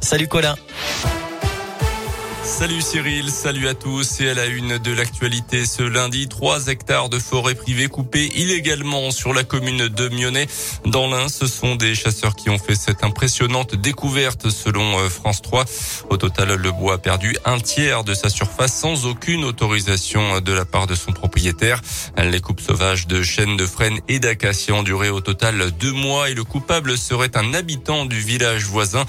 Salut Colin. Salut Cyril, salut à tous et à la une de l'actualité ce lundi, 3 hectares de forêt privée coupés illégalement sur la commune de Mionnet. Dans l'Ain, ce sont des chasseurs qui ont fait cette impressionnante découverte selon euh, France 3. Au total, le bois a perdu un tiers de sa surface sans aucune autorisation de la part de son propriétaire. Les coupes sauvages de chênes, de frênes et d'acacias ont duré au total deux mois et le coupable serait un habitant du village voisin.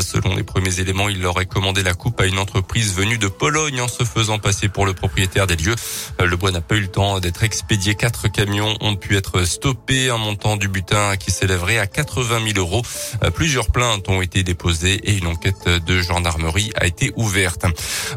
Selon les premiers éléments, il aurait commandé la coupe à une entreprise venu de Pologne en se faisant passer pour le propriétaire des lieux. Euh, le bois n'a pas eu le temps d'être expédié. Quatre camions ont pu être stoppés. Un montant du butin qui s'élèverait à 80 000 euros. Euh, plusieurs plaintes ont été déposées et une enquête de gendarmerie a été ouverte.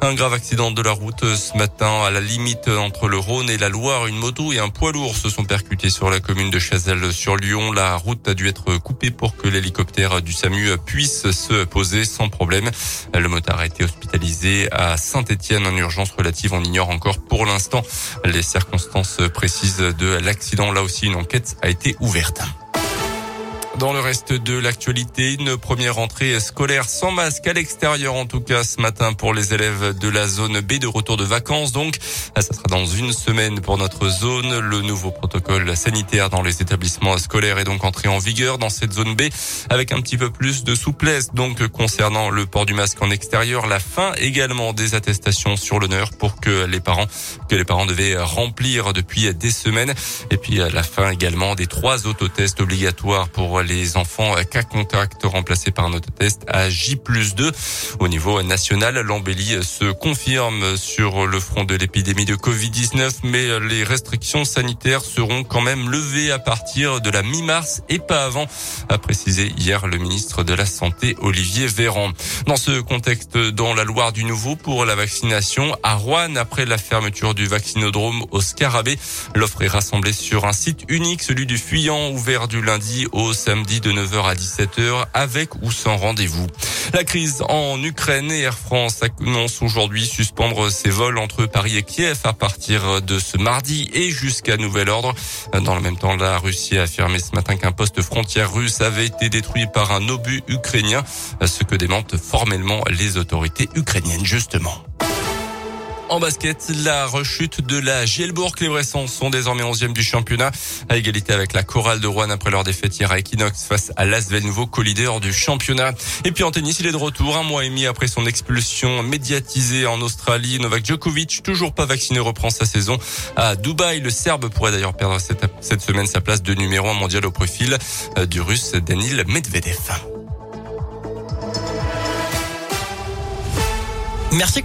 Un grave accident de la route ce matin à la limite entre le Rhône et la Loire. Une moto et un poids lourd se sont percutés sur la commune de Chazelles sur Lyon. La route a dû être coupée pour que l'hélicoptère du SAMU puisse se poser sans problème. Le motard a été hospitalisé à Saint-Etienne en urgence relative. On ignore encore pour l'instant les circonstances précises de l'accident. Là aussi, une enquête a été ouverte. Dans le reste de l'actualité, une première rentrée scolaire sans masque à l'extérieur, en tout cas ce matin pour les élèves de la zone B de retour de vacances. Donc, ça sera dans une semaine pour notre zone. Le nouveau protocole sanitaire dans les établissements scolaires est donc entré en vigueur dans cette zone B avec un petit peu plus de souplesse. Donc, concernant le port du masque en extérieur, la fin également des attestations sur l'honneur pour que les parents, que les parents devaient remplir depuis des semaines. Et puis, la fin également des trois autotests obligatoires pour les enfants cas contact remplacés par un autotest à J plus 2. Au niveau national, l'embellie se confirme sur le front de l'épidémie de Covid-19, mais les restrictions sanitaires seront quand même levées à partir de la mi-mars et pas avant, a précisé hier le ministre de la Santé Olivier Véran. Dans ce contexte, dans la Loire du Nouveau pour la vaccination à Rouen après la fermeture du vaccinodrome au Scarabée, l'offre est rassemblée sur un site unique, celui du Fuyant, ouvert du lundi au samedi de 9h à 17h avec ou sans rendez-vous. La crise en Ukraine et Air France annonce aujourd'hui suspendre ses vols entre Paris et Kiev à partir de ce mardi et jusqu'à nouvel ordre. Dans le même temps, la Russie a affirmé ce matin qu'un poste frontière russe avait été détruit par un obus ukrainien, ce que démentent formellement les autorités ukrainiennes justement. En basket, la rechute de la Gielbourg. Les Bressons sont désormais 11e du championnat, à égalité avec la Chorale de Rouen après leur défaite hier à Equinox face à l'Asvel, nouveau co-leader du championnat. Et puis en tennis, il est de retour un mois et demi après son expulsion médiatisée en Australie. Novak Djokovic, toujours pas vacciné, reprend sa saison à Dubaï. Le Serbe pourrait d'ailleurs perdre cette, semaine sa place de numéro un mondial au profil euh, du Russe Danil Medvedev. Merci